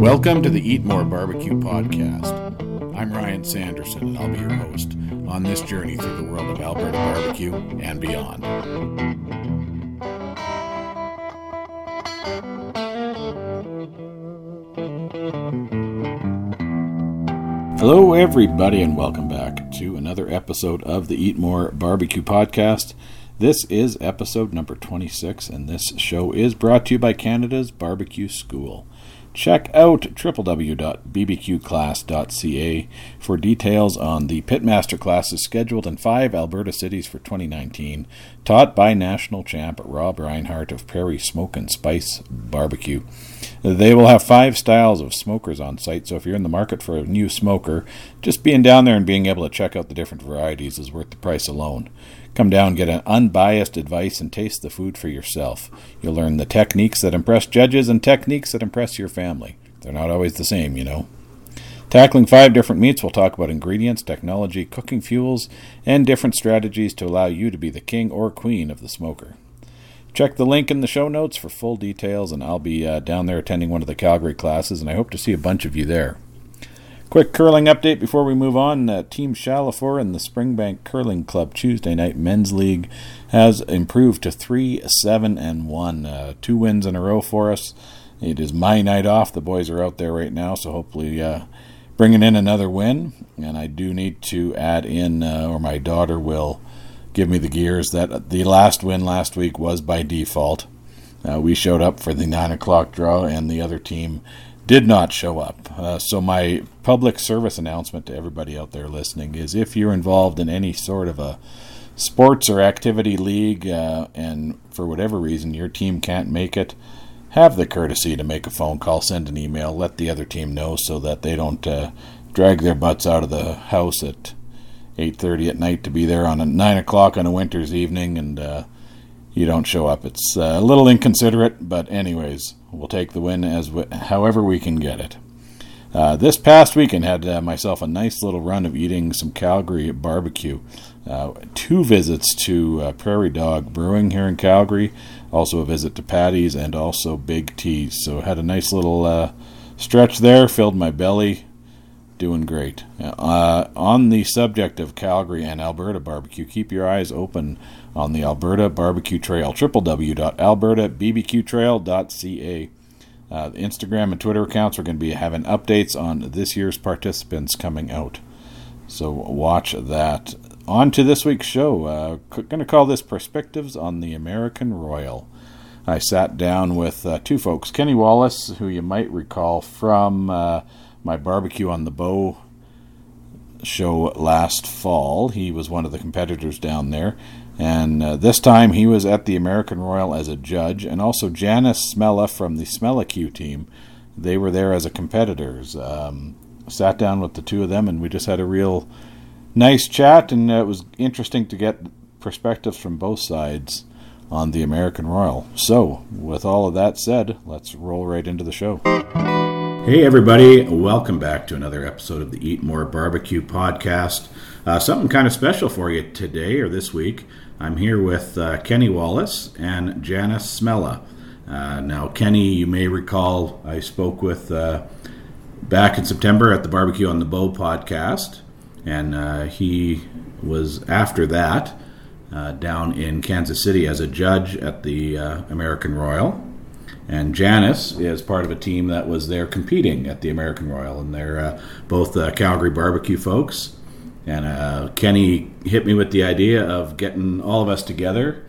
Welcome to the Eat More Barbecue podcast. I'm Ryan Sanderson, and I'll be your host on this journey through the world of Alberta barbecue and beyond. Hello, everybody, and welcome back to another episode of the Eat More Barbecue podcast. This is episode number 26, and this show is brought to you by Canada's Barbecue School. Check out www.bbqclass.ca for details on the Pitmaster classes scheduled in five Alberta cities for 2019, taught by national champ Rob Reinhardt of Prairie Smoke and Spice Barbecue. They will have five styles of smokers on site, so if you're in the market for a new smoker, just being down there and being able to check out the different varieties is worth the price alone. Come down, get an unbiased advice, and taste the food for yourself. You'll learn the techniques that impress judges and techniques that impress your family. They're not always the same, you know. Tackling five different meats, we'll talk about ingredients, technology, cooking fuels, and different strategies to allow you to be the king or queen of the smoker. Check the link in the show notes for full details, and I'll be uh, down there attending one of the Calgary classes, and I hope to see a bunch of you there. Quick curling update before we move on. Uh, Team Chalifour and the Springbank Curling Club Tuesday night men's league has improved to three, seven, and one. Uh, two wins in a row for us. It is my night off. The boys are out there right now, so hopefully uh, bringing in another win. And I do need to add in, uh, or my daughter will give me the gears that the last win last week was by default. Uh, we showed up for the nine o'clock draw, and the other team did not show up. Uh, so, my public service announcement to everybody out there listening is if you're involved in any sort of a sports or activity league uh, and for whatever reason your team can't make it, have the courtesy to make a phone call, send an email, let the other team know so that they don't uh, drag their butts out of the house at 8.30 at night to be there on a 9 o'clock on a winter's evening and uh, you don't show up. It's uh, a little inconsiderate, but anyways, we'll take the win as w- however we can get it. Uh, this past weekend had uh, myself a nice little run of eating some Calgary barbecue. Uh, two visits to uh, Prairie Dog Brewing here in Calgary, also a visit to Paddy's and also Big T's. So had a nice little uh, stretch there, filled my belly, doing great. Uh, on the subject of Calgary and Alberta barbecue, keep your eyes open on the Alberta Barbecue Trail, www.albertabbqtrail.ca. Uh, the Instagram and Twitter accounts are going to be having updates on this year's participants coming out. So watch that. On to this week's show. Uh, going to call this Perspectives on the American Royal. I sat down with uh, two folks, Kenny Wallace, who you might recall from uh, my Barbecue on the Bow show last fall. He was one of the competitors down there. And uh, this time he was at the American Royal as a judge, and also Janice Smella from the Smella Que team. They were there as a competitors. Um, sat down with the two of them, and we just had a real nice chat, and it was interesting to get perspectives from both sides on the American Royal. So, with all of that said, let's roll right into the show. Hey, everybody, welcome back to another episode of the Eat More Barbecue podcast. Uh, something kind of special for you today or this week. I'm here with uh, Kenny Wallace and Janice Smella. Uh, now, Kenny, you may recall I spoke with uh, back in September at the Barbecue on the Bow podcast, and uh, he was after that uh, down in Kansas City as a judge at the uh, American Royal. And Janice is part of a team that was there competing at the American Royal, and they're both Calgary barbecue folks. And uh, Kenny hit me with the idea of getting all of us together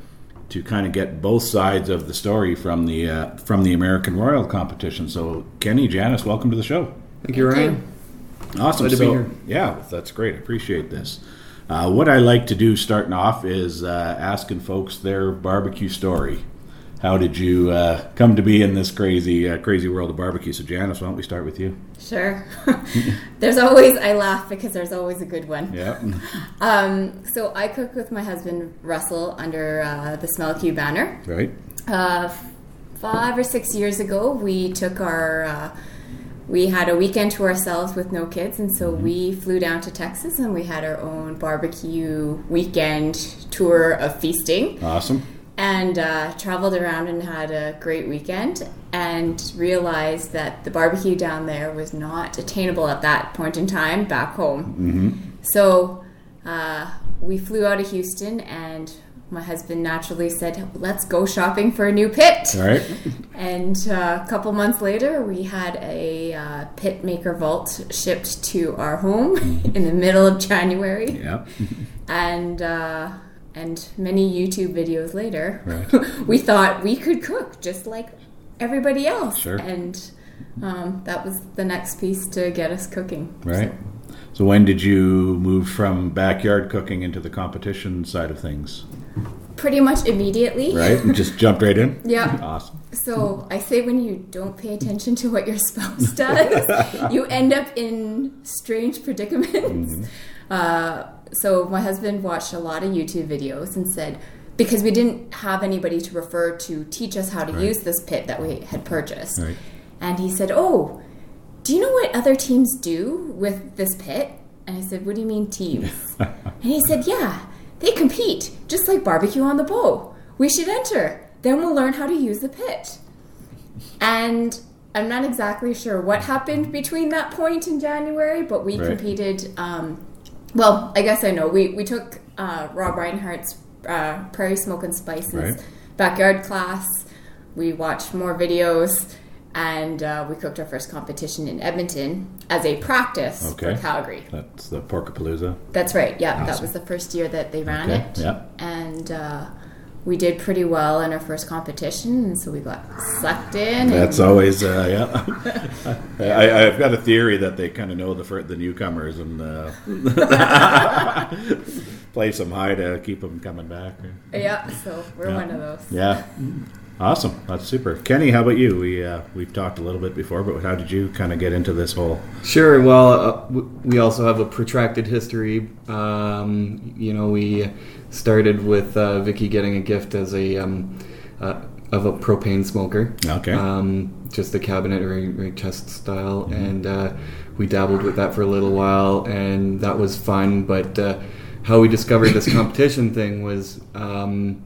to kind of get both sides of the story from the uh, from the American Royal competition. So, Kenny, Janice, welcome to the show. Thank you, Ryan. Awesome. Glad to so, be here. yeah, that's great. I appreciate this. Uh, what I like to do starting off is uh, asking folks their barbecue story. How did you uh, come to be in this crazy, uh, crazy world of barbecue? So, Janice, why don't we start with you? Sure. there's always, I laugh because there's always a good one. Yeah. Um, so I cook with my husband Russell under uh, the Smella Que banner. Right. Uh, five or six years ago, we took our, uh, we had a weekend to ourselves with no kids, and so we flew down to Texas and we had our own barbecue weekend tour of feasting. Awesome. And uh, traveled around and had a great weekend and realized that the barbecue down there was not attainable at that point in time back home. Mm-hmm. So uh, we flew out of Houston, and my husband naturally said, "Let's go shopping for a new pit." All right. And uh, a couple months later, we had a uh, Pitmaker Vault shipped to our home in the middle of January, Yeah. and uh, and many YouTube videos later, Right. we thought we could cook just like everybody else, Sure. and um, that was the next piece to get us cooking. Right. So when did you move from backyard cooking into the competition side of things? Pretty much immediately. Right. And just jumped right in. Yeah. Awesome. So I say when you don't pay attention to what your spouse does, you end up in strange predicaments. Uh, so my husband watched a lot of YouTube videos and said, because we didn't have anybody to refer to teach us how to Right. use this pit that we had purchased. Right. And he said, Oh, do you know what other teams do with this pit? And I said, What do you mean teams? and he said, Yeah, they compete, just like barbecue on the bow. We should enter. Then we'll learn how to use the pit. And I'm not exactly sure what happened between that point in January, but we Right. competed. Um, well, I guess I know. We, we took uh, Rob Reinhardt's uh, Prairie Smoke and Spices Right. backyard class. We watched more videos, and uh, we cooked our first competition in Edmonton as a practice Okay. for Calgary. That's the Porkapalooza. That's right. Yeah, that was the first year that they ran Okay, it. yeah. And uh, we did pretty well in our first competition, and so we got sucked in. That's and, always uh, yeah. I, I've got a theory that they kind of know the the newcomers and uh, play some high to keep them coming back. yeah, so we're Yeah. one of those. Yeah, awesome. That's super. Kenny, how about you? We uh, we've talked a little bit before, but how did you kind of get into this whole? Sure. Well, uh, we also have a protracted history. Um, you know, we started with uh, Vicky getting a gift as a um, uh, of a propane smoker. Okay. Um, just a cabinet or, a- or a chest style, and uh, we dabbled with that for a little while, and that was fun. But uh, how we discovered this competition thing was. Um,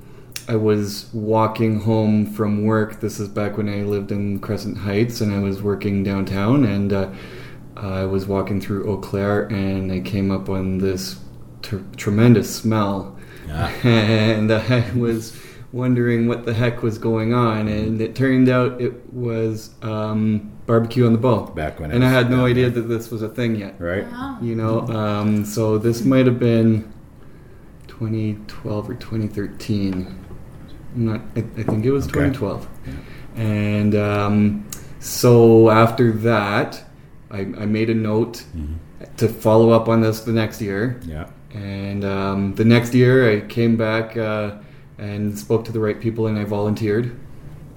I was walking home from work. This is back when I lived in Crescent Heights, and I was working downtown. And uh, I was walking through Eau Claire, and I came up on this tr tremendous smell, Yeah. and I was wondering what the heck was going on. And it turned out it was um, barbecue on the bow. Back when and I had no idea there. that this was a thing yet. Right. Wow. You know, um, so this might have been 2012 or 2013. I'm not. I, I think it was Okay. 2012. And um, so after that, I, I made a note to follow up on this the next year. Yeah. And um, the next year, I came back uh, and spoke to the right people, and I volunteered.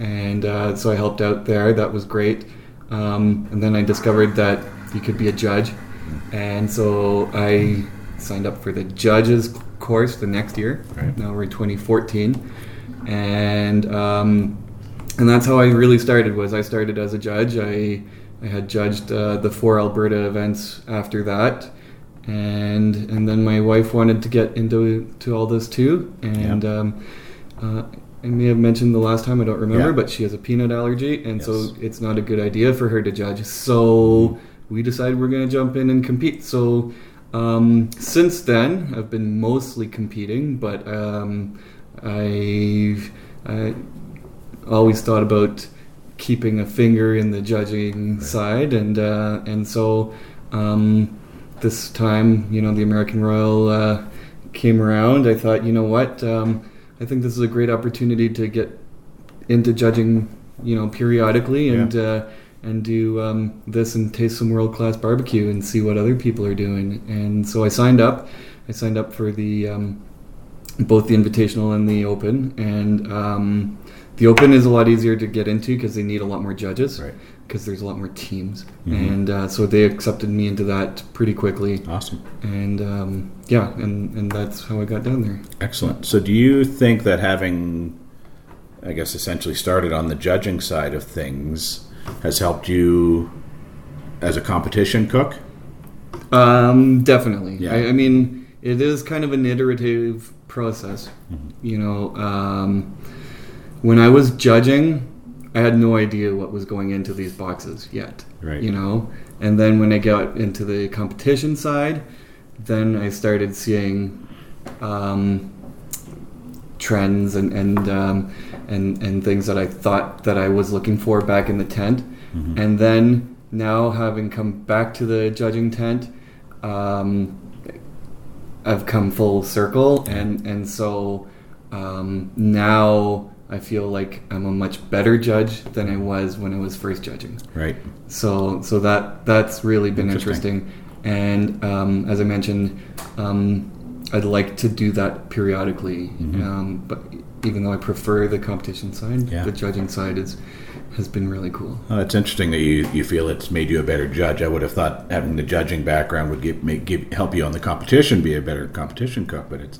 And uh, so I helped out there. That was great. Um, and then I discovered that you could be a judge. And so I signed up for the judges course the next year. Right. Now we're in 2014. And um, and that's how I really started. Was I started as a judge. I I had judged uh, the four Alberta events after that, and and then my wife wanted to get into to all this too. And Yeah. um, uh, I may have mentioned the last time I don't remember, Yeah. but she has a peanut allergy, and Yes. so it's not a good idea for her to judge. So we decided we're going to jump in and compete. So. Um, since then, I've been mostly competing, but um, I've I always thought about keeping a finger in the judging side, and uh, and so um, this time, you know, the American Royal uh, came around. I thought, you know what, um, I think this is a great opportunity to get into judging, you know, periodically and. Uh, and do um, this and taste some world class barbecue and see what other people are doing. And so I signed up. I signed up for the um, both the invitational and the open. And um, the open is a lot easier to get into because they need a lot more judges Right. Because there's a lot more teams. Mhm. And uh, so they accepted me into that pretty quickly. Awesome. And um, yeah, and, and that's how I got down there. Excellent. So, do you think that having, I guess, essentially started on the judging side of things has helped you as a competition cook? Um, definitely. Yeah. I, I mean, it is kind of an iterative process. You know, um, when I was judging, I had no idea what was going into these boxes yet. Right. You know, and then when I got into the competition side, then I started seeing um, trends and and, um, and and things that I thought that I was looking for back in the tent, and then now having come back to the judging tent, um, I've come full circle, and and so um, now I feel like I'm a much better judge than I was when I was first judging. Right. So so that that's really been Interesting. interesting, and um, as I mentioned, um, I'd like to do that periodically. Um, but even though I prefer the competition side, Yeah. the judging side is has been really cool. Well, it's interesting that you, you feel it's made you a better judge. I would have thought having the judging background would give, make, give help you on the competition be a better competition cook, but it's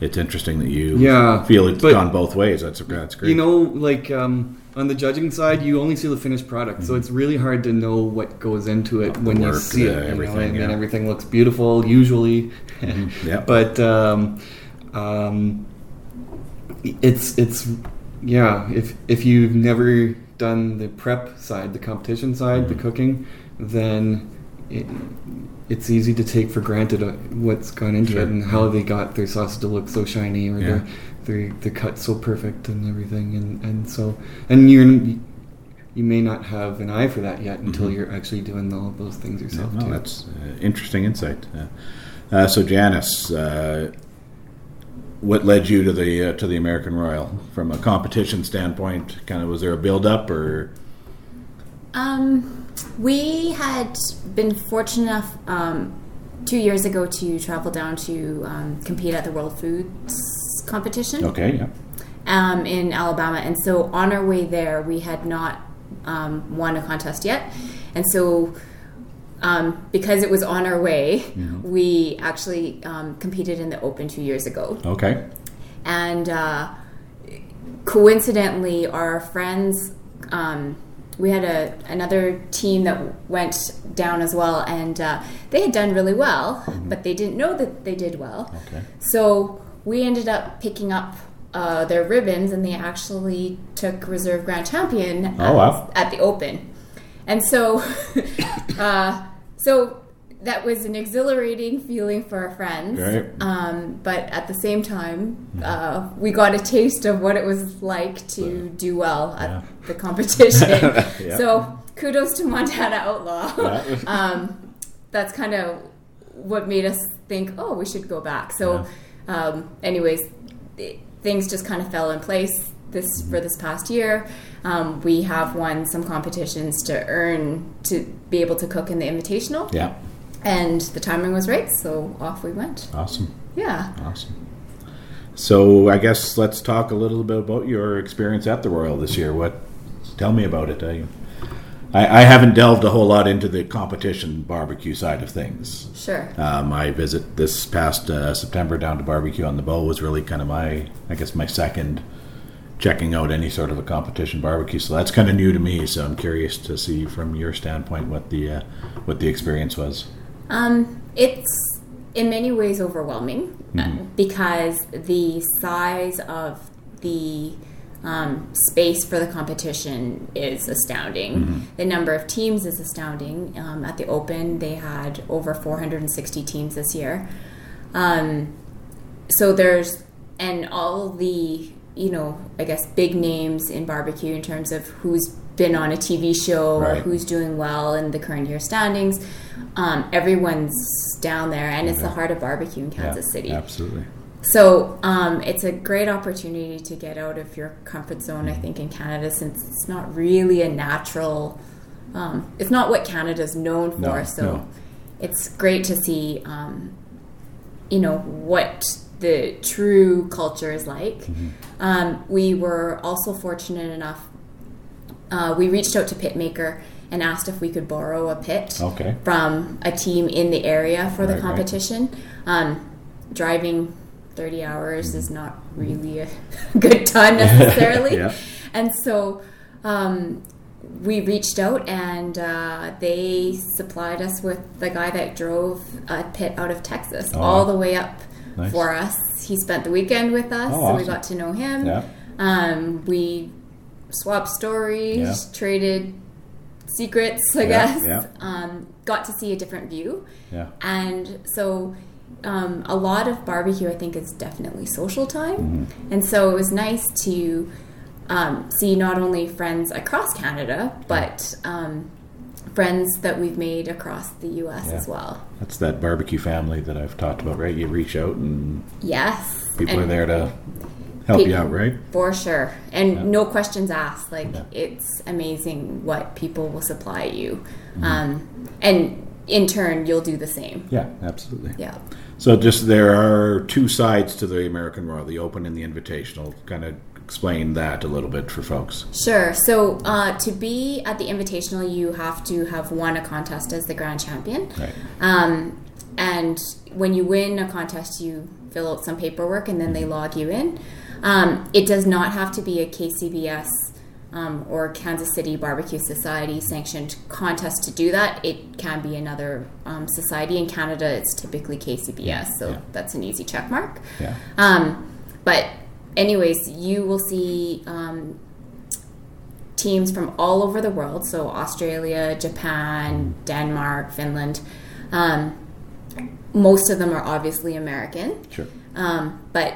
it's interesting that you Yeah, feel it's but- gone both ways. That's that's great. You know, like um, on the judging side, you only see the finished product, so it's really hard to know what goes into it when you see the it. You know, and, and everything looks beautiful usually. yeah. but um, um, it's it's yeah. If if you've never done the prep side, the competition side, Mm-hmm. the cooking, then it, it's easy to take for granted uh, what's gone into Sure. it and how they got their sausage to look so shiny or Yeah. they're, they're they're cut so perfect and everything and and so and you're you may not have an eye for that yet until you're actually doing all of those things Mm-hmm. Yeah, yourself no, too. that's uh, interesting insight. Uh, uh, so, Janice, uh, what led you to the uh, to the American Royal from a competition standpoint? Kind of was there a build up or Um, we had been fortunate enough um, two years ago to travel down to um, compete at the World Foods competition okay? Yeah. um, in Alabama, and so on our way there, we had not um, won a contest yet, and so. Um, because it was on our way, we actually um, competed in the Open two years ago Okay. and uh, coincidentally, our friends, um, we had a another team that went down as well, and uh, they had done really well, but they didn't know that they did well. Okay. So we ended up picking up. Uh, their ribbons, and they actually took reserve grand champion Oh, wow. at the Open, and so, uh, so that was an exhilarating feeling for our friends. Right. Um, but at the same time, uh, we got a taste of what it was like to do well at Yeah. the competition. Yeah. So kudos to Montana Outlaw. Yeah. um, that's kind of what made us think, oh, we should go back. So, um, anyways, th- things just kind of fell in place this for this past year. Um, we have won some competitions to earn to be able to cook in the invitational, Yeah. And the timing was right, so off we went. Awesome. Yeah. Awesome. So I guess let's talk a little bit about your experience at the Royal this year. What? Tell me about it. I, I, I haven't delved a whole lot into the competition barbecue side of things. Sure. Uh, my visit this past uh, September down to Barbecue on the Bow was really kind of my, I guess, my second checking out any sort of a competition barbecue. So that's kind of new to me. So I'm curious to see from your standpoint what the uh, what the experience was. Um, it's in many ways overwhelming uh, because the size of the um, space for the competition is astounding. The number of teams is astounding. Um, at the Open, they had over 460 teams this year. Um, so there's and all the you know I guess big names in barbecue in terms of who's been on a TV show or who's doing well in the current year standings. Um, everyone's down there, and it's the heart of barbecue in Kansas City. Absolutely. So um, it's a great opportunity to get out of your comfort zone. I think in Canada, since it's not really a natural, um, it's not what Canada's known for. No, so no. it's great to see, um, you know, what the true culture is like. Mm-hmm. Um, we were also fortunate enough. Uh, we reached out to Pitmaker and asked if we could borrow a pit Okay. from a team in the area for the Right, right. competition. Um, driving 30 hours is not really a good time necessarily. Yeah. And so um, we reached out and uh, they supplied us with the guy that drove a pit out of Texas Oh, all the way up Nice. for us. he spent the weekend with us, Oh, so we got to know him. Yeah. Um, we swapped stories, Yeah. traded secrets, I Yeah, guess. yeah. Um, got to see a different view. Yeah. And so um, a lot of barbecue, I think, is definitely social time. Mm-hmm. And so it was nice to um, see not only friends across Canada, but um, friends that we've made across the US as well. That's that barbecue family that I've talked about, right? You reach out and Yes. people And are there to help Pe- you out, right? For sure. And Yeah. no questions asked. Like, Yeah. it's amazing what people will supply you. Mm-hmm. Um, and in turn, you'll do the same. Yeah, absolutely. Yeah. So just there are two sides to the American Royal, the Open and the Invitational. Kind of explain that a little bit for folks. Sure. So uh, to be at the Invitational, you have to have won a contest as the grand champion. Right. Um, and when you win a contest, you fill out some paperwork and then they log you in. Um, it does not have to be a KCBS um, or Kansas City Barbecue Society sanctioned contest to do that. It can be another um, society. In Canada, it's typically KCBS, so Yeah. that's an easy check mark. Yeah. Um, but, anyways, you will see um, teams from all over the world so Australia, Japan, Denmark, Finland. Um, most of them are obviously American, Sure. um, but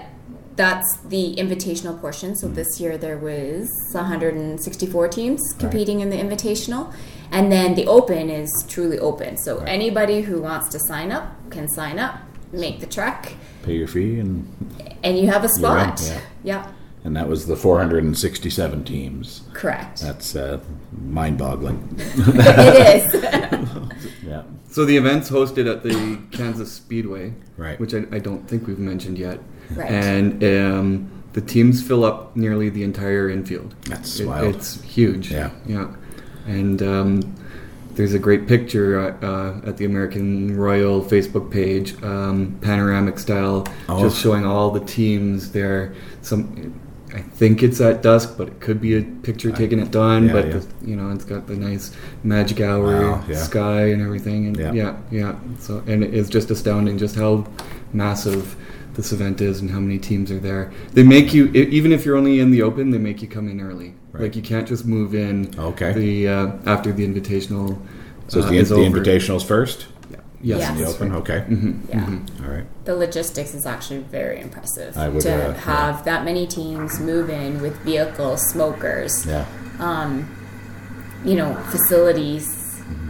that's the invitational portion. So this year there was 164 teams competing in the invitational, and then the open is truly open. So Right. anybody who wants to sign up can sign up, make the trek, Pay your fee, and and you have a You're in, spot. yeah, and that was the 467 teams. correct. That's uh, mind-boggling. it is. Yeah. So the event's hosted at the Kansas Speedway, Right. which I, I don't think we've mentioned yet. Right. And um, the teams fill up nearly the entire infield. That's It- wild. It's huge. Yeah. Yeah. And um, there's a great picture uh, uh, at the American Royal Facebook page, um, panoramic style, Oh. just showing all the teams there. Some, I think it's at dusk, but it could be a picture taken at dawn. Yeah, but yeah. The, you know, it's got the nice magic hour Wow, yeah. sky and everything. And Yeah. yeah, yeah. So and it's just astounding just how massive this event is and how many teams are there. They make you even if you're only in the open, they make you come in early. Right. Like you can't just move in. Okay. The uh, after the invitational. So is uh, the, is the over. Invitationals first? Yes. Yeah. In the That's Open? Okay. yeah. All right. The logistics is actually very impressive I would, to uh, have that many teams move in with vehicles, smokers, Yeah. Um, you know, facilities,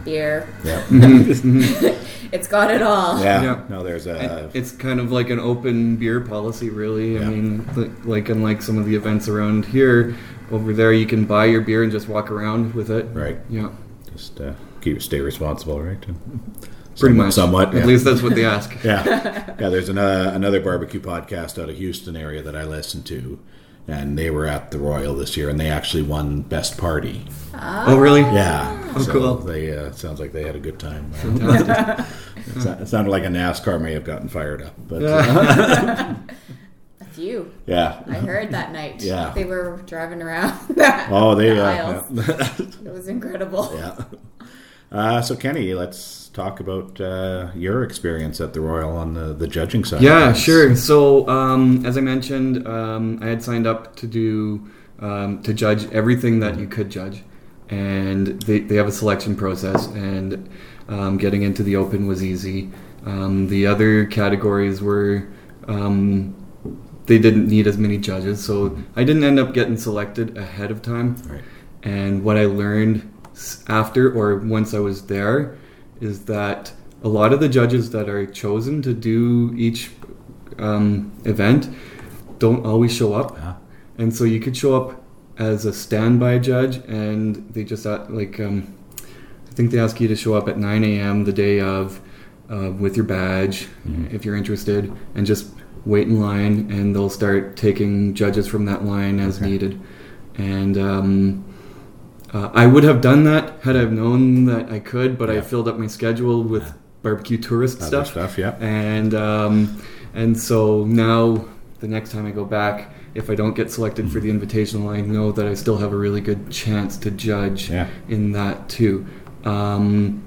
beer. Yeah. It's got it all. yeah. Yeah. No, there's a. And It's kind of like an open beer policy, really. Yeah. I mean, li- like unlike some of the events around here, over there you can buy your beer and just walk around with it. Right. Yeah. Just uh, keep stay responsible, right? Pretty Somewhat- much. Somewhat. At yeah. least that's what they ask. Yeah, yeah. There's another another barbecue podcast out of Houston area that I listen to, and they were at the Royal this year, and they actually won best party. Oh, really? Yeah, Oh, so cool. They uh, sounds like they had a good time. it, sa- it sounded like a NASCAR may have gotten fired up, but uh, A few. yeah. I heard that night. Yeah. They were driving around. Oh, they. the Uh, yeah. It was incredible. yeah. Uh, so Kenny, let's talk about uh, your experience at the Royal on the, the judging side. Yeah, sure. So, um, as I mentioned, um, I had signed up to do um, to judge everything that you could judge, and they, they have a selection process, and um, getting into the open was easy. Um, the other categories were um, they didn't need as many judges, so I didn't end up getting selected ahead of time. Right. And what I learned after or once I was there is that a lot of the judges that are chosen to do each um, event don't always show up. Ah. And so you could show up as a standby judge, and they just like um, I think they ask you to show up at 9 a.m. the day of uh, with your badge if you're interested, and just wait in line, and they'll start taking judges from that line as Okay. needed. And um, uh, I would have done that had I known that I could, but Yeah. I filled up my schedule with Yeah. barbecue tourist Other stuff stuff, yeah. and um, and so now the next time I go back, if I don't get selected for the invitational, I know that I still have a really good chance to judge Yeah. in that too. Um,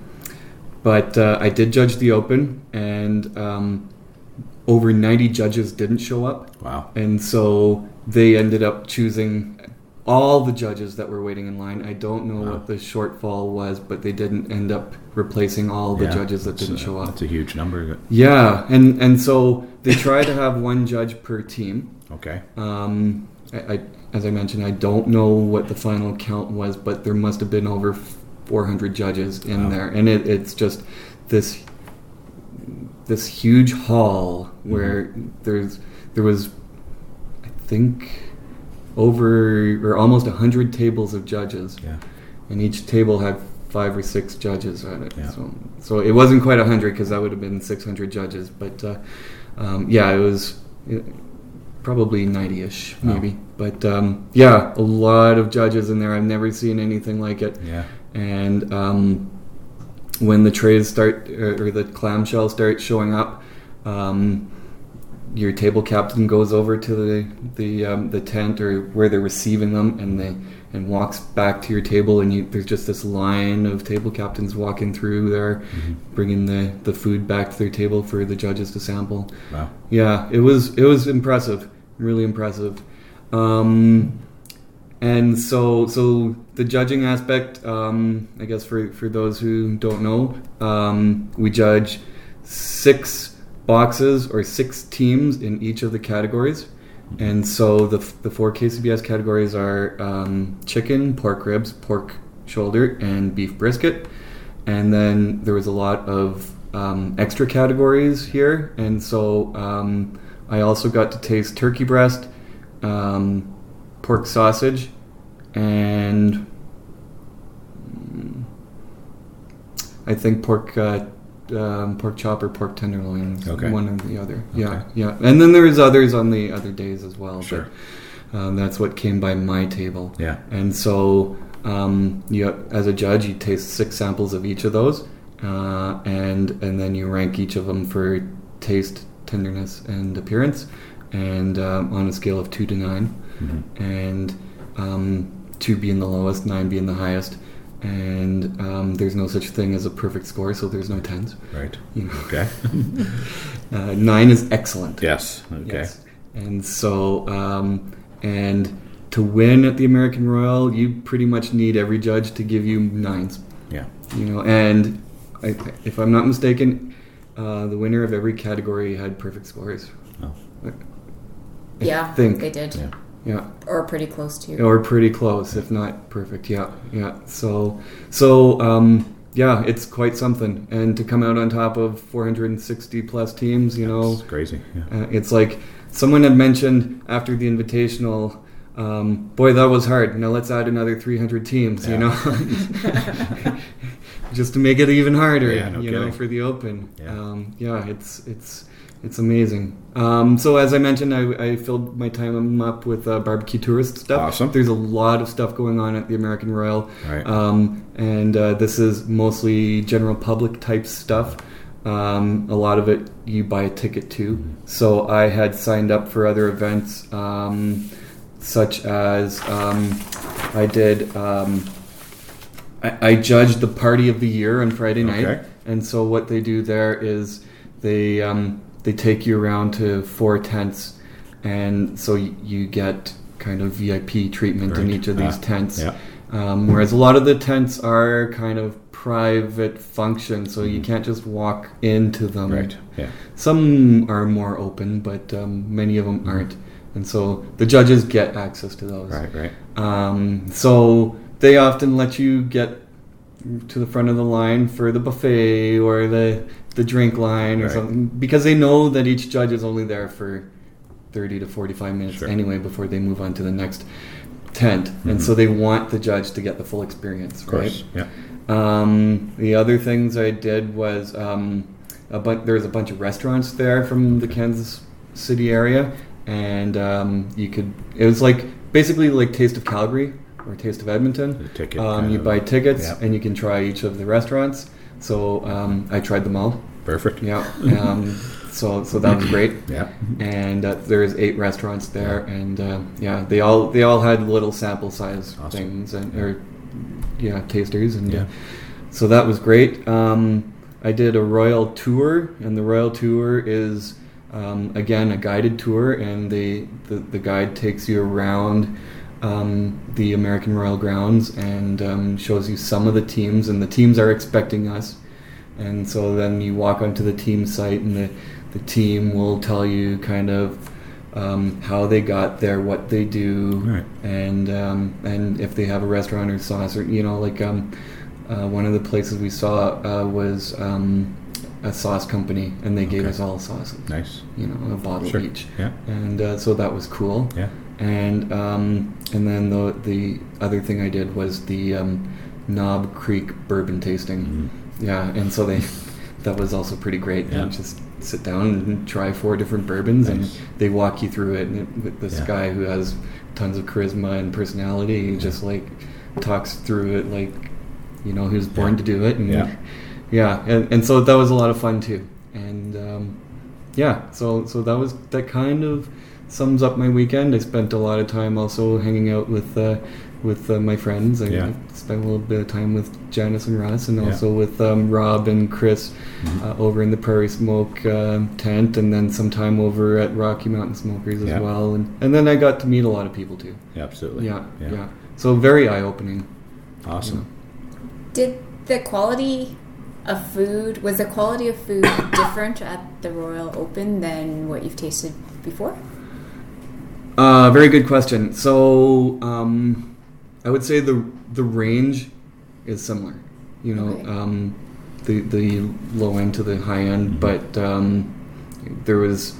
but uh, I did judge the open, and um, over 90 judges didn't show up. Wow. And so they ended up choosing all the judges that were waiting in line. I don't know Wow. what the shortfall was, but they didn't end up replacing all the Yeah, judges that didn't a- show up. That's a huge number. Yeah, and and so they try to have one judge per team. Okay. Um, I, I, as I mentioned, I don't know what the final count was, but there must have been over 400 judges in Wow. there, and it, it's just this this huge hall where there's there was, I think, over or almost 100 tables of judges, Yeah. and each table had five or six judges on it. Yeah. So, so it wasn't quite 100 because that would have been 600 judges, but uh, um, yeah, it was. Probably 90ish Wow. maybe but um, yeah a lot of judges in there i've never seen anything like it Yeah. and um, when the trays start or, or the clamshells start showing up um, your table captain goes over to the the um, the tent or where they're receiving them and they and walks back to your table and you, there's just this line of table captains walking through there bringing the, the food back to their table for the judges to sample Wow. yeah, it was it was impressive, really impressive. Um, and so so the judging aspect, um, I guess for for those who don't know, um, we judge six boxes or six teams in each of the categories. And so the, the four KCBS categories are um, chicken, pork ribs, pork shoulder, and beef brisket. And then there was a lot of um, extra categories here. And so um, I also got to taste turkey breast, um, pork sausage, and mm, I think pork uh, um, pork chop or pork tenderloin. Okay. One or the other. Yeah, Okay. yeah. And then there's others on the other days as well. Sure. But, um, that's what came by my table. Yeah. And so, um, you as a judge, you taste six samples of each of those, uh, and and then you rank each of them for taste, tenderness, and appearance, and um, on a scale of two to 9 Mhm. and um, two being the lowest, nine being the highest. And um, there's no such thing as a perfect score, so there's no tens. Right. You know, Okay. uh, nine is excellent. yes. Okay. Yes. And so, um, and to win at the American Royal, you pretty much need every judge to give you nines. Yeah. You know, and I, if I'm not mistaken, uh, the winner of every category had perfect scores. Oh. Yeah, I Yeah, think. they did, Yeah. Or pretty close to. or pretty close, if not perfect. Yeah, yeah. So, so um, yeah, it's quite something, and to come out on top of 460 plus teams, you know, It's crazy. Yeah. uh, it's like someone had mentioned after the invitational. Um, boy, that was hard. Now let's add another 300 teams. You know, just to make it even harder. Yeah, no you know, for the open. Yeah. Um, yeah, it's it's it's amazing. Um, so as I mentioned, I, I filled my time up with uh, barbecue tourist stuff. Awesome. There's a lot of stuff going on at the American Royal, Right. um, and uh, this is mostly general public type stuff. Um, a lot of it you buy a ticket to. So I had signed up for other events, um, such as um, I did. Um, I, I judged the party of the year on Friday night, Okay. and so what they do there is they um, they take you around to four tents, and so you get kind of VIP treatment in each of these Ah, tents. yeah. Um, whereas a lot of the tents are kind of private function, so you can't just walk into them. Mm-hmm. Right. Yeah. Some are more open, but um, many of them aren't, and so the judges get access to those. Right. Right. Um, so they often let you get to the front of the line for the buffet or the the drink line or Right. something because they know that each judge is only there for 30 to 45 minutes Sure. anyway before they move on to the next tent and Mhm. so they want the judge to get the full experience Of course. right Yeah. um, the other things I did was um, a bu- there was a bunch of restaurants there from the Kansas City area, and um, you could. It was like basically like Taste of Calgary or Taste of Edmonton. Ticket Um, you buy tickets Yeah. and you can try each of the restaurants. So um, I tried them all. Perfect. Yeah. Um, so so that was great Yeah. and uh, there's eight restaurants there, and uh, yeah, they all they all had little sample size Awesome. things and or yeah tasters, and Yeah. uh, so that was great. Um, I did a royal tour, and the royal tour is um, again a guided tour, and they the, the guide takes you around um, the American Royal Grounds and um, shows you some of the teams, and the teams are expecting us. And so then you walk onto the team site, and the, the team will tell you kind of um, how they got there, what they do, Right. and um, and if they have a restaurant or sauce, or you know, like um, uh, one of the places we saw uh, was um, a sauce company, and they gave us all sauces, Nice. you know, a bottle Sure. each, Yeah. and uh, so that was cool Yeah. And um, and then the the other thing I did was the um, Knob Creek bourbon tasting. Mm-hmm. Yeah, and so they that was also pretty great. Yeah. And just sit down and try four different bourbons, Nice. and they walk you through it. And it, with this Yeah. guy who has tons of charisma and personality, he just like talks through it like you know he was born Yeah. to do it. And Yeah. yeah, and, and so that was a lot of fun too. And um, yeah, so so that was that kind of sums up my weekend. I spent a lot of time also hanging out with uh, with uh, my friends. I, Yeah. Spent a little bit of time with Janice and Russ, and Yeah. also with um, Rob and Chris Mhm. uh, over in the Prairie Smoke uh, tent, and then some time over at Rocky Mountain Smokers as Yeah. well. And and then I got to meet a lot of people too. Absolutely. Yeah, yeah. So very eye opening. Awesome. Did the quality of food was the quality of food different at the Royal Open than what you've tasted before? Uh, very good question. So um, I would say the the range is similar. You know, Okay. um, the the low end to the high end, but um, there was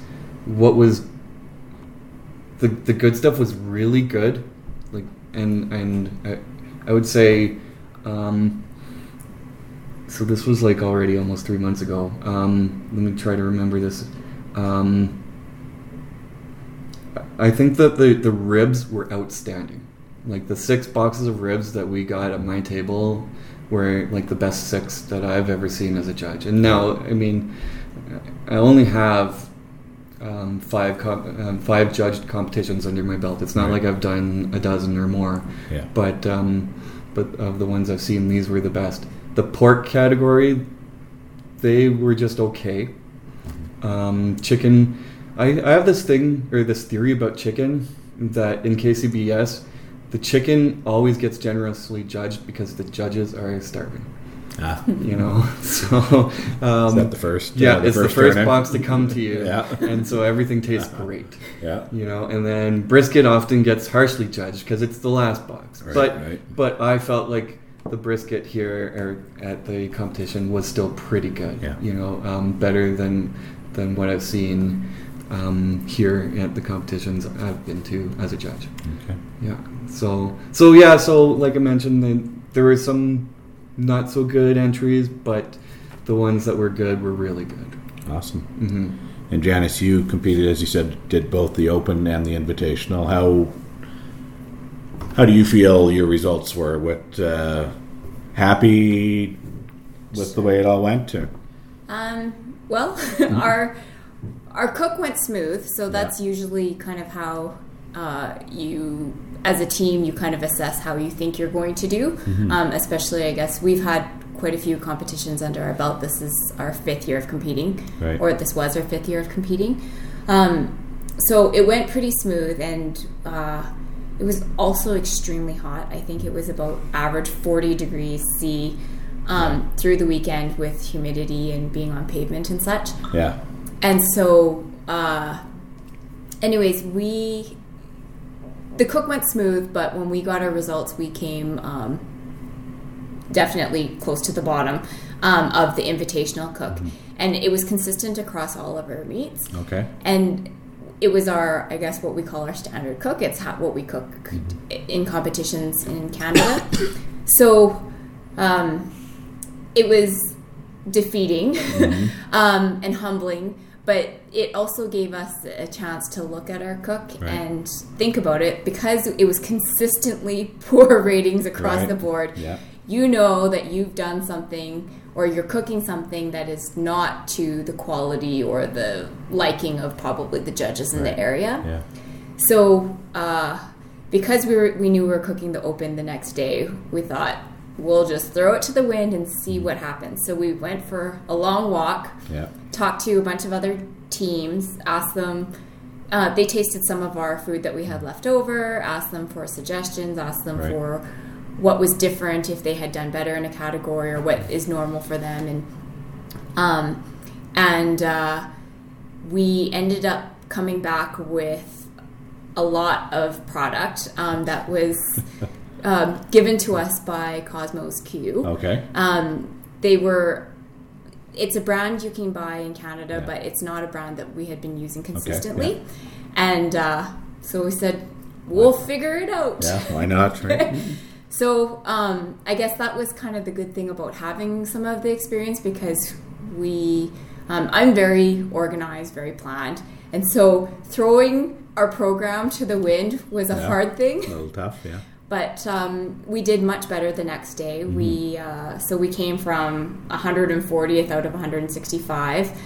what was the the good stuff was really good, like and and I, I would say. Um, so this was like already almost three months ago. Um, let me try to remember this. Um, I think that the, the ribs were outstanding. Like the six boxes of ribs that we got at my table were like the best six that I've ever seen as a judge. And now, I mean, I only have um, five com- um, five judged competitions under my belt. It's not Right. like I've done a dozen or more. Yeah. But um, but of the ones I've seen, these were the best. The pork category, they were just okay. Um, chicken, I, I have this thing or this theory about chicken that in KCBS, the chicken always gets generously judged because the judges are starving. Ah. You know, so um, Is that the first? yeah, uh, the it's the first box to come to you, Yeah. and so everything tastes great Yeah. you know and then brisket often gets harshly judged because it's the last box Right, but right. but i felt like the brisket here at the competition was still pretty good Yeah. you know um, better than than what i've seen um, here at the competitions i've been to as a judge Okay. yeah so so yeah so like i mentioned then there were some not so good entries but the ones that were good were really good Awesome. hmm And Janice, you competed, as you said, did both the Open and the Invitational. How how do you feel your results were? What uh, happy with the way it all went? Or? Um, well, our our cook went smooth, so that's usually kind of how uh, you, as a team, you kind of assess how you think you're going to do. Um, especially, I guess we've had quite a few competitions under our belt. This is our fifth year of competing, Right. or this was our fifth year of competing. Um, so it went pretty smooth, and uh, it was also extremely hot. I think it was about average 40 degrees C um, through the weekend with humidity and being on pavement and such. Yeah. And so, uh, anyways, we the cook went smooth, but when we got our results, we came um, definitely close to the bottom um, of the invitational cook, and it was consistent across all of our meats. Okay. And it was our, I guess, what we call our standard cook. It's how, what we cook in competitions in Canada. so um, it was defeating um, and humbling, but it also gave us a chance to look at our cook Right. and think about it because it was consistently poor ratings across Right. the board. Yeah. You know that you've done something or you're cooking something that is not to the quality or the liking of probably the judges in Right. the area. Yeah. So, uh, because we were we knew we were cooking the open the next day, we thought we'll just throw it to the wind and see what happens. So we went for a long walk, Yeah. talked to a bunch of other teams, asked them. Uh, they tasted some of our food that we had left over, asked them for suggestions, asked them Right. for what was different if they had done better in a category or what is normal for them, and um, and uh, we ended up coming back with a lot of product um, that was um, given to us by Kosmo's Q. Okay. Um, they were. It's a brand you can buy in Canada, Yeah. but it's not a brand that we had been using consistently. yeah. And uh, so we said, we'll figure it out. Yeah. Why not? Right. So um, I guess that was kind of the good thing about having some of the experience because we, um, I'm very organized, very planned, and so throwing our program to the wind was a Yeah. hard thing. a little tough. Yeah. But um, we did much better the next day. Mm-hmm. We uh, so we came from 140th out of 165.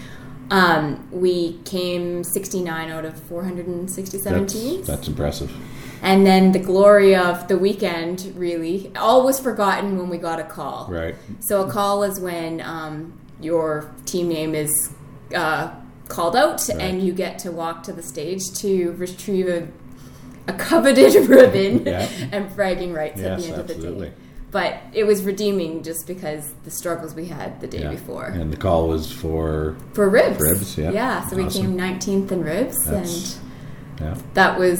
Um, we came 69 out of 467 That's, teams. that's impressive. And then the glory of the weekend, really, all was forgotten when we got a call. Right. So a call is when um, your team name is uh, called out, Right. and you get to walk to the stage to retrieve a, a coveted ribbon Yeah. and bragging rights at the end of the day. But it was redeeming just because the struggles we had the day Yeah. before And the call was for for ribs. Ribs, yeah. Yeah, so we came 19th in ribs, That's- and yeah that was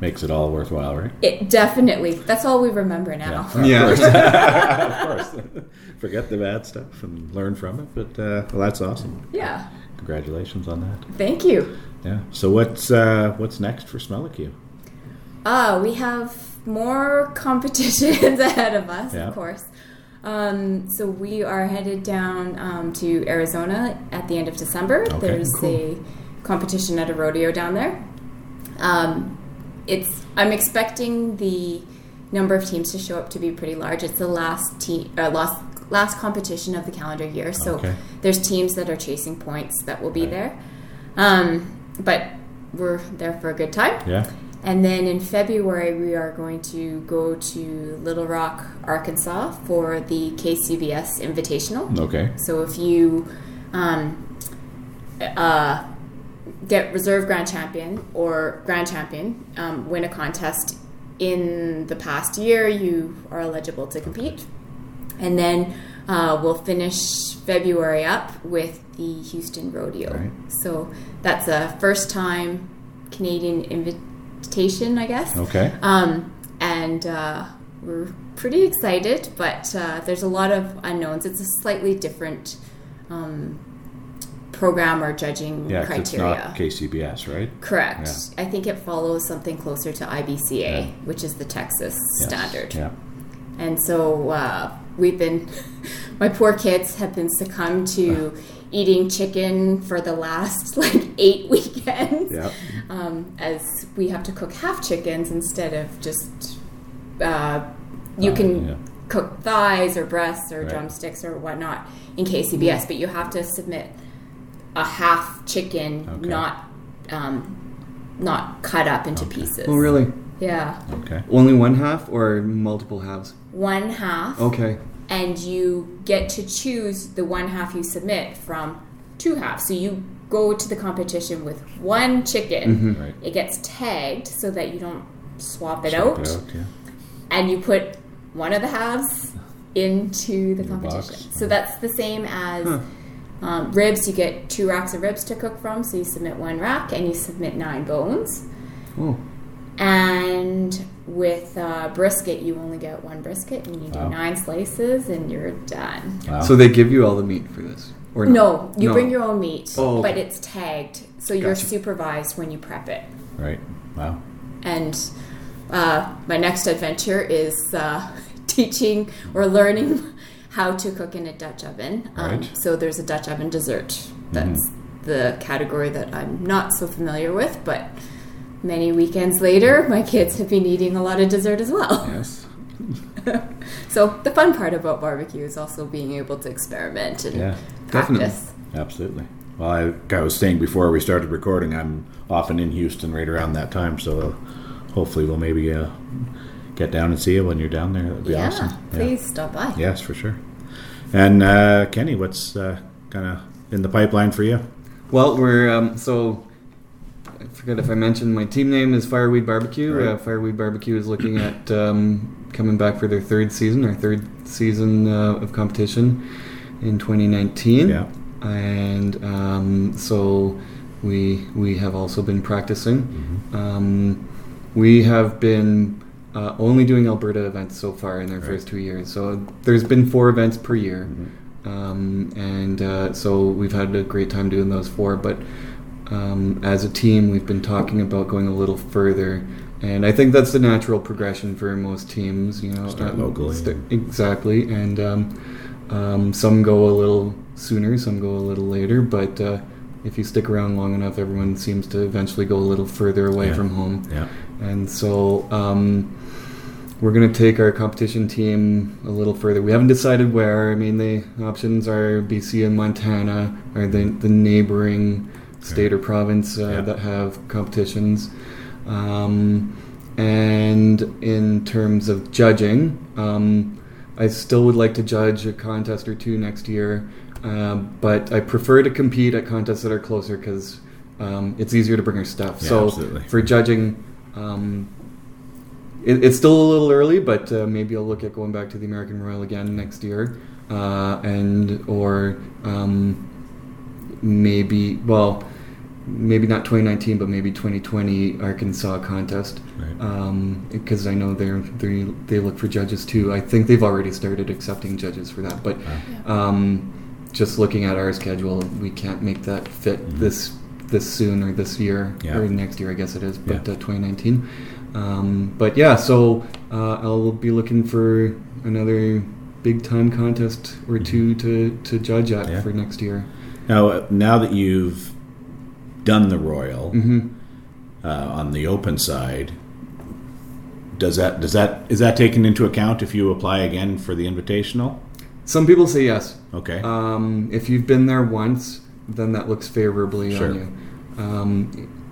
makes it all worthwhile, right? it. Definitely, that's all we remember now. Yeah. of course. Forget the bad stuff and learn from it. But uh, well, that's awesome. Yeah. Congratulations on that. Thank you. Yeah. So what's uh, what's next for Smella Que? Ah, we have more competitions ahead of us, Yeah. of course. Um, so we are headed down um, to Arizona at the end of December. Okay, There's cool. a competition at a rodeo down there. Um, it's I'm expecting the number of teams to show up to be pretty large. It's the last team, uh, last last competition of the calendar year, so Okay. there's teams that are chasing points that will be Right. there. Um, but we're there for a good time. Yeah. And then in February, we are going to go to Little Rock, Arkansas for the KCBS Invitational. Okay. So if you um, uh, get reserve grand champion or grand champion, um, win a contest in the past year, you are eligible to compete. And then uh, we'll finish February up with the Houston Rodeo. Right. So that's a first time Canadian invitation, I guess. Okay. Um, and uh, we're pretty excited, but uh, there's a lot of unknowns. It's a slightly different um, program or judging Yeah. criteria. It's not KCBS, right? Correct. Yeah. I think it follows something closer to IBCA, Yeah. which is the Texas Yes. standard. Yeah. And so uh, we've been, my poor kids have been succumbed to eating chicken for the last like eight weekends. Yeah. Um, as we have to cook half chickens instead of just, uh, you can yeah. cook thighs or breasts or Right. drumsticks or whatnot in KCBS, but you have to submit a half chicken, Okay. not um, not cut up into Okay. pieces. Oh, really? Yeah, Okay. Only one half or multiple halves? one half. Okay. and you get to choose the one half you submit from two halves. So you go to the competition with one chicken. Right. It gets tagged so that you don't swap it, Swap out, it out, yeah. and you put one of the halves into the Your competition. box. So that's the same as Huh. um, ribs. You get two racks of ribs to cook from. So you submit one rack, and you submit nine bones. Oh. And with uh, brisket, you only get one brisket, and you do Wow. nine slices, and you're done. Wow. So they give you all the meat for this? Or not? No, you No. bring your own meat, Oh, okay. but it's tagged, so you're supervised when you prep it. right. Wow. And uh, my next adventure is uh, teaching or learning how to cook in a Dutch oven. Um, Right. Mm-hmm. So there's a Dutch oven dessert. That's the category that I'm not so familiar with, but many weekends later, my kids have been eating a lot of dessert as well. Yes. So the fun part about barbecue is also being able to experiment and Yeah. Definitely. practice. Absolutely. Well, I, like I was saying before we started recording, I'm often in Houston right around that time, so hopefully we'll maybe uh, get down and see you when you're down there. That'd be yeah, awesome. please stop by. Yes, for sure. And uh, Kenny, what's uh, kind of in the pipeline for you? Well, we're um, so. If I mentioned my team name is Fireweed Barbecue. Right. Uh, Fireweed Barbecue is looking at um, coming back for their third season, our third season uh, of competition in 2019. Yeah. and um, so we we have also been practicing. Mm-hmm. Um, we have been uh, only doing Alberta events so far in our Right. first two years. So there's been four events per year, Mm-hmm. um, and uh, so we've had a great time doing those four. But um, as a team, we've been talking about going a little further. And I think that's the natural progression for most teams, you know. Start um, locally. st- exactly, and um, um, some go a little sooner, some go a little later. But uh, if you stick around long enough, everyone seems to eventually go a little further away Yeah. from home. Yeah. And so um, we're going to take our competition team a little further. We haven't decided where. I mean, the options are BC and Montana, or the, the neighboring state or province uh, Yeah. that have competitions. Um, and in terms of judging, um, I still would like to judge a contest or two next year, um, but I prefer to compete at contests that are closer because um, it's easier to bring our stuff. Yeah, so absolutely. for judging, um, it, it's still a little early, but uh, maybe I'll look at going back to the American Royal again next year, uh, and or um, maybe well, maybe not 2019, but maybe 2020 Arkansas contest Right. because I know they're they they look for judges too. I think they've already started accepting judges for that, but um, just looking at our schedule, we can't make that fit Mhm. this this soon or this year Yeah. or next year, I guess it is, but Yeah. uh, 2019. Um, but yeah, so uh, I'll be looking for another big time contest or two to, to judge at Mm-hmm. Yeah. for next year. Now, now that you've done the Royal hmm uh, on the open side, does that does that is that taken into account if you apply again for the Invitational? Some people say yes. Okay. Um, if you've been there once, then that looks favorably Sure. on you. Um,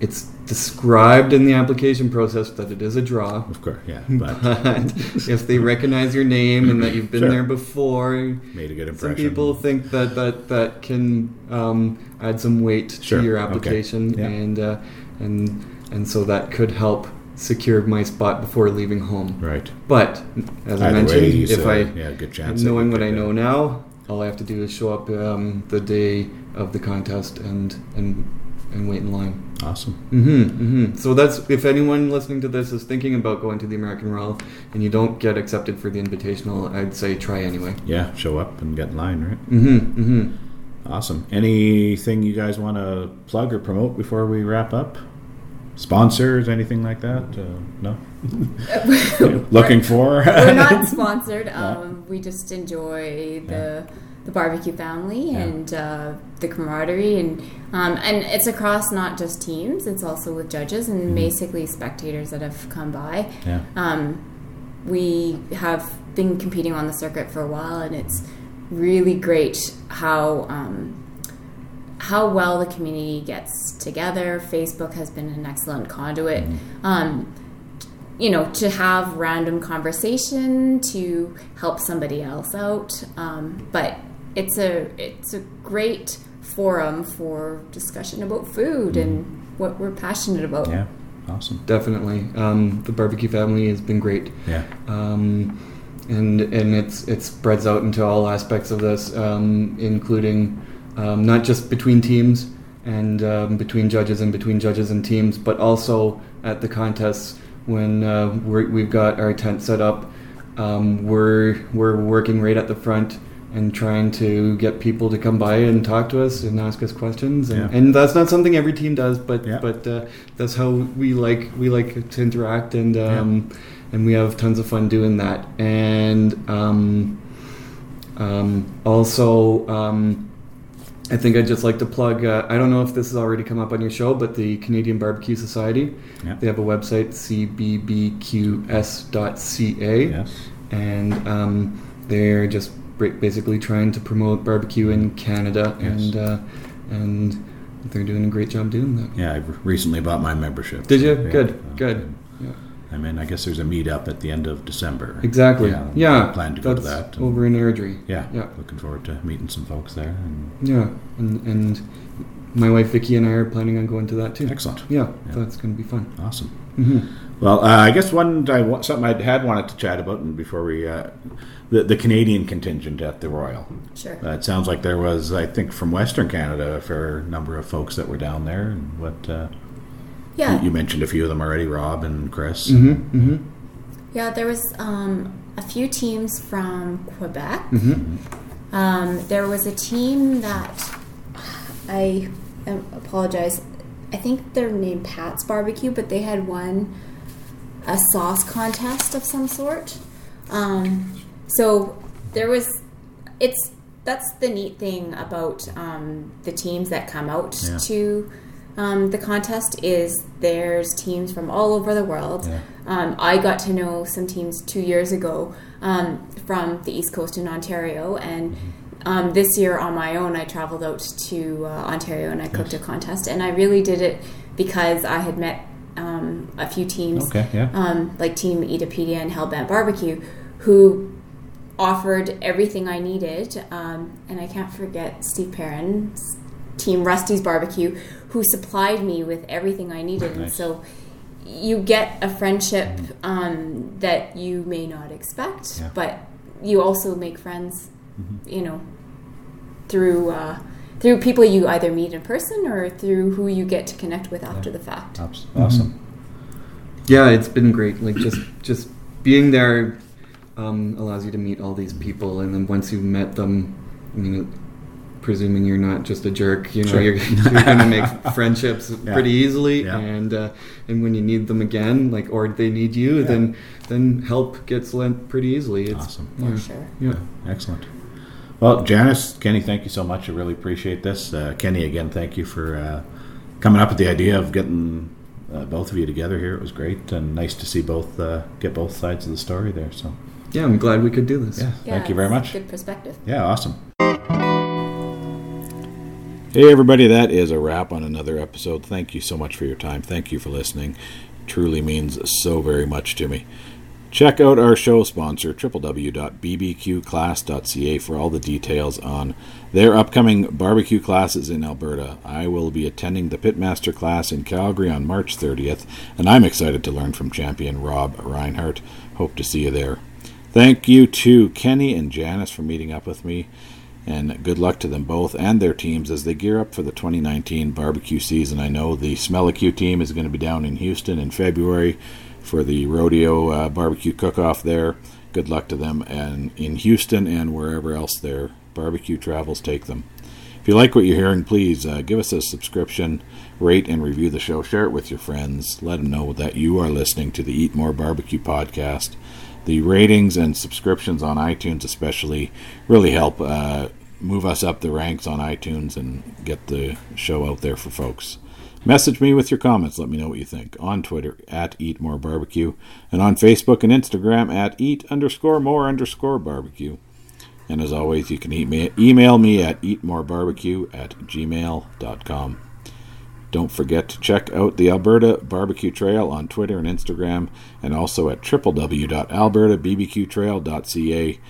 it's described in the application process that it is a draw. of course, yeah. But But if they recognize your name and that you've been Sure. there before, made a good impression. some people think that that, that can um, add some weight Sure. to your Okay. application, Yeah. and uh, and and so that could help secure my spot before leaving home. Right. But as I mentioned, way, if said, I yeah, good chance. knowing what I know now, all I have to do is show up um, the day of the contest and and and wait in line. Awesome. hmm hmm So that's if anyone listening to this is thinking about going to the American Royal and you don't get accepted for the Invitational, I'd say try anyway. Yeah, show up and get in line, right? Mm-hmm. Mm-hmm. Awesome. Anything you guys want to plug or promote before we wrap up? Sponsors, anything like that? Uh, no. Looking for? We're not sponsored. Um, we just enjoy the the barbecue family Yeah. and uh, the camaraderie, and um, and it's across not just teams. It's also with judges and basically spectators that have come by. yeah. Um, we have been competing on the circuit for a while, and it's really great how um, how well the community gets together. Facebook has been an excellent conduit. Um, you know, to have random conversation to help somebody else out, um, but it's a it's a great forum for discussion about food and what we're passionate about. Yeah. Awesome. Definitely, um, the barbecue family has been great. Yeah. um, and and it's it spreads out into all aspects of this, um, including um, not just between teams and um, between judges and between judges and teams, but also at the contests when uh, we're, we've got our tent set up. Um, we're we're working right at the front and trying to get people to come by and talk to us and ask us questions, and, Yeah. and that's not something every team does, but Yeah. but uh, that's how we like we like to interact and. Um, and we have tons of fun doing that. And um, um, also, um, I think I'd just like to plug. Uh, I don't know if this has already come up on your show, but the Canadian Barbecue Society. Yeah. They have a website, cbbqs.ca, Yes. and um, they're just basically trying to promote barbecue in Canada, Yes. and uh, and they're doing a great job doing that. Yeah, I recently bought my membership. Did you? Yeah. Good, Oh, good. Yeah. I mean, I guess there's a meetup at the end of December. Exactly. Yeah. Yeah. I plan to go to that. over in Airdrie. yeah. Yeah. Looking forward to meeting some folks there. And Yeah. And and my wife Vicky and I are planning on going to that too. excellent. Yeah, Yeah. that's going to be fun. Awesome. hmm Well, uh, I guess one I, something I had wanted to chat about, and before we uh, the the Canadian contingent at the Royal. Sure. Uh, it sounds like there was, I think, from Western Canada, a fair number of folks that were down there. And what uh, Yeah. you, you mentioned a few of them already, Rob and Chris. hmm hmm Yeah, there was um, a few teams from Quebec. hmm Um, there was a team that I um, apologize. I think they're named Pat's Barbecue, but they had won a sauce contest of some sort. Um, so there was. It's that's the neat thing about um, the teams that come out Yeah. to um, the contest is there's teams from all over the world. Yeah. Um, I got to know some teams two years ago um, from the East Coast in Ontario, and um, this year on my own, I traveled out to uh, Ontario and I cooked a contest, and I really did it because I had met um, a few teams, Okay, yeah. um, like Team Eatopedia and Hellbent Barbecue, who offered everything I needed, um, and I can't forget Steve Perrin's team Rusty's Barbecue, who supplied me with everything I needed, and so you get a friendship um, that you may not expect, Yeah. but you also make friends, you know, through uh, through people you either meet in person or through who you get to connect with after the fact. Abs- Awesome. Yeah, it's been great. Like just just being there um, allows you to meet all these people, and then once you've met them, I mean, presuming you're not just a jerk, you know, Sure. you're, you're going to make friendships Yeah. pretty easily, Yeah. and uh, and when you need them again, like or they need you, then then help gets lent pretty easily. It's, Awesome. For Yeah. sure. Yeah. Excellent. Well, Janice, Kenny, thank you so much. I really appreciate this. Uh, Kenny, again, thank you for uh, coming up with the idea of getting uh, both of you together here. It was great and nice to see both uh, get both sides of the story there. So, Yeah, I'm glad we could do this. yeah, Yeah, thank you very much. Good perspective. Yeah, awesome. Hey, everybody, that is a wrap on another episode. Thank you so much for your time. Thank you for listening. Truly means so very much to me. Check out our show sponsor, www.bbqclass.ca, for all the details on their upcoming barbecue classes in Alberta. I will be attending the Pitmaster class in Calgary on March 30th, and I'm excited to learn from champion Rob Reinhardt. Hope to see you there. Thank you to Kenny and Janice for meeting up with me, and good luck to them both and their teams as they gear up for the 2019 barbecue season. I know the Smella Que team is going to be down in Houston in February for the rodeo uh, barbecue cook-off there. Good luck to them and in Houston and wherever else their barbecue travels take them. If you like what you're hearing, please uh, give us a subscription, rate and review the show, share it with your friends, let them know that you are listening to the Eat More Barbecue podcast. The ratings and subscriptions on iTunes, especially, really help uh, move us up the ranks on iTunes and get the show out there for folks. Message me with your comments. Let me know what you think on Twitter at Eat More Barbecue and on Facebook and Instagram at Eat underscore More underscore Barbecue. And as always, you can email me at eatmorebarbecue at gmail.com. Don't forget to check out the Alberta Barbecue Trail on Twitter and Instagram, and also at www.albertabbqtrail.ca,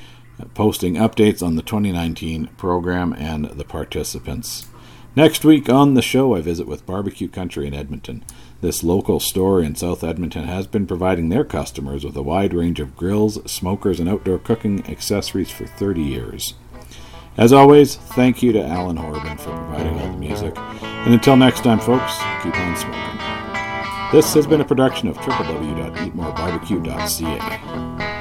posting updates on the 2019 program and the participants. Next week on the show, I visit with Barbecue Country in Edmonton. This local store in South Edmonton has been providing their customers with a wide range of grills, smokers, and outdoor cooking accessories for 30 years. As always, thank you to Alan Horban for providing all the music. And until next time, folks, keep on smoking. This has been a production of www.eatmorebarbecue.ca.